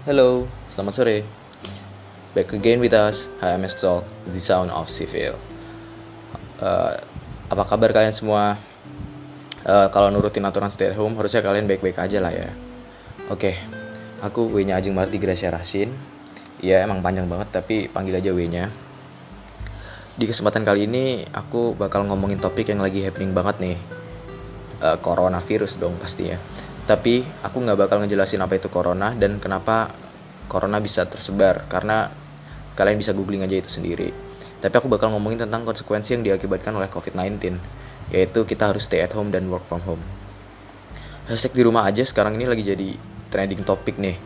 Hello, selamat sore. Back again with us, HMS Talk, The Sound of Civil. Uh, apa kabar kalian semua? Uh, kalau nurutin aturan stay at home, harusnya kalian baik-baik aja lah ya. Oke, okay. aku W-nya Ajeng Marti Gracia Rasin. Ya emang panjang banget, tapi panggil aja W-nya. Di kesempatan kali ini, aku bakal ngomongin topik yang lagi happening banget nih. Uh, coronavirus dong pastinya tapi aku nggak bakal ngejelasin apa itu corona dan kenapa corona bisa tersebar. Karena kalian bisa googling aja itu sendiri. Tapi aku bakal ngomongin tentang konsekuensi yang diakibatkan oleh COVID-19 yaitu kita harus stay at home dan work from home. Hashtag di rumah aja sekarang ini lagi jadi trending topik nih.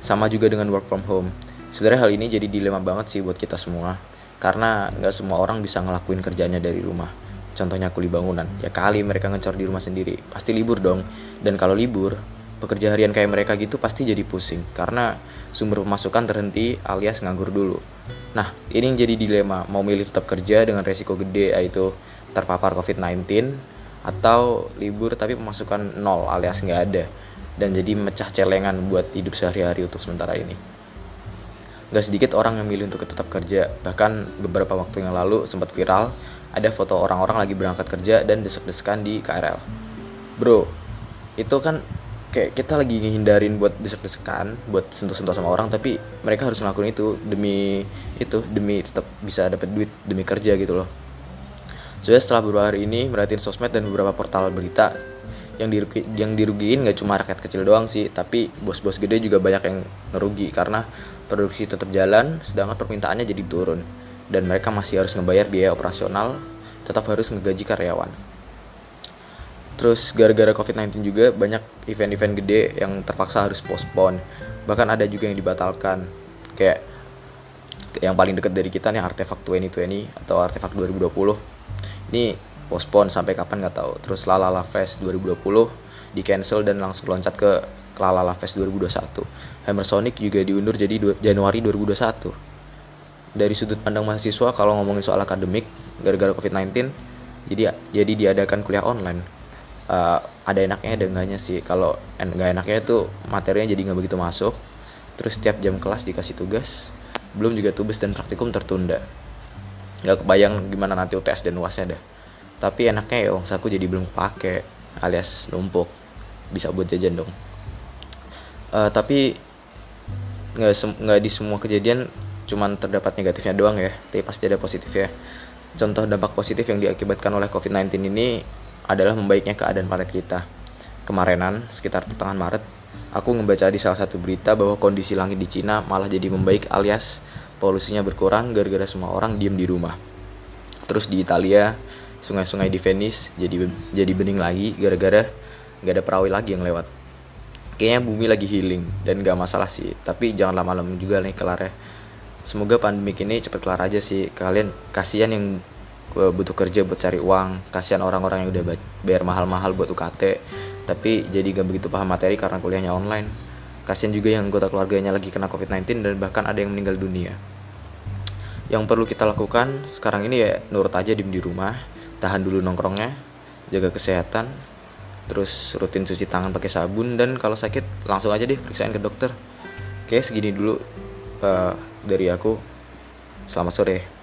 Sama juga dengan work from home. Sebenarnya hal ini jadi dilema banget sih buat kita semua. Karena nggak semua orang bisa ngelakuin kerjanya dari rumah contohnya kuli bangunan ya kali mereka ngecor di rumah sendiri pasti libur dong. Dan kalau libur pekerja harian kayak mereka gitu pasti jadi pusing karena sumber pemasukan terhenti alias nganggur dulu. Nah ini yang jadi dilema mau milih tetap kerja dengan resiko gede yaitu terpapar covid-19 atau libur tapi pemasukan nol alias nggak ada dan jadi mecah celengan buat hidup sehari-hari untuk sementara ini. Gak sedikit orang yang milih untuk tetap kerja, bahkan beberapa waktu yang lalu sempat viral ada foto orang-orang lagi berangkat kerja dan desek-desekan di KRL. Bro, itu kan kayak kita lagi ngehindarin buat desek-desekan, buat sentuh-sentuh sama orang, tapi mereka harus ngelakuin itu demi itu, demi tetap bisa dapat duit, demi kerja gitu loh. Soalnya setelah beberapa hari ini merhatiin sosmed dan beberapa portal berita yang dirugi, yang dirugiin gak cuma rakyat kecil doang sih, tapi bos-bos gede juga banyak yang ngerugi karena produksi tetap jalan, sedangkan permintaannya jadi turun dan mereka masih harus ngebayar biaya operasional, tetap harus ngegaji karyawan. Terus gara-gara COVID-19 juga banyak event-event gede yang terpaksa harus postpone. Bahkan ada juga yang dibatalkan. Kayak yang paling dekat dari kita nih Artefak 2020 atau Artefak 2020. Ini postpone sampai kapan nggak tahu. Terus Lalala Fest 2020 di cancel dan langsung loncat ke Lalala Fest 2021. Hammer Sonic juga diundur jadi Januari 2021 dari sudut pandang mahasiswa kalau ngomongin soal akademik gara-gara COVID-19 jadi jadi diadakan kuliah online. Uh, ada enaknya ada enggaknya sih. Kalau enggak enaknya itu materinya jadi nggak begitu masuk. Terus setiap jam kelas dikasih tugas belum juga tugas dan praktikum tertunda. Nggak kebayang gimana nanti UTS dan uasnya dah tapi enaknya ya uang saku jadi belum pakai alias numpuk. Bisa buat jajan dong. Uh, tapi nggak nggak di semua kejadian cuman terdapat negatifnya doang ya tapi pasti ada positif ya. Contoh dampak positif yang diakibatkan oleh COVID-19 ini adalah membaiknya keadaan planet kita. Kemarinan sekitar pertengahan Maret aku ngebaca di salah satu berita bahwa kondisi langit di Cina malah jadi membaik alias polusinya berkurang gara-gara semua orang diem di rumah. Terus di Italia sungai-sungai di Venice jadi jadi bening lagi gara-gara nggak ada perawi lagi yang lewat. Kayaknya bumi lagi healing dan gak masalah sih tapi jangan lama-lama juga nih kelar ya semoga pandemi ini cepet kelar aja sih. Kalian kasihan yang butuh kerja buat cari uang. Kasihan orang-orang yang udah bayar mahal-mahal buat UKT tapi jadi gak begitu paham materi karena kuliahnya online. Kasihan juga yang anggota keluarganya lagi kena COVID-19 dan bahkan ada yang meninggal dunia. Yang perlu kita lakukan sekarang ini ya nurut aja di rumah. Tahan dulu nongkrongnya jaga kesehatan terus rutin cuci tangan pakai sabun dan kalau sakit langsung aja deh periksain ke dokter. Oke segini dulu uh, dari aku selamat sore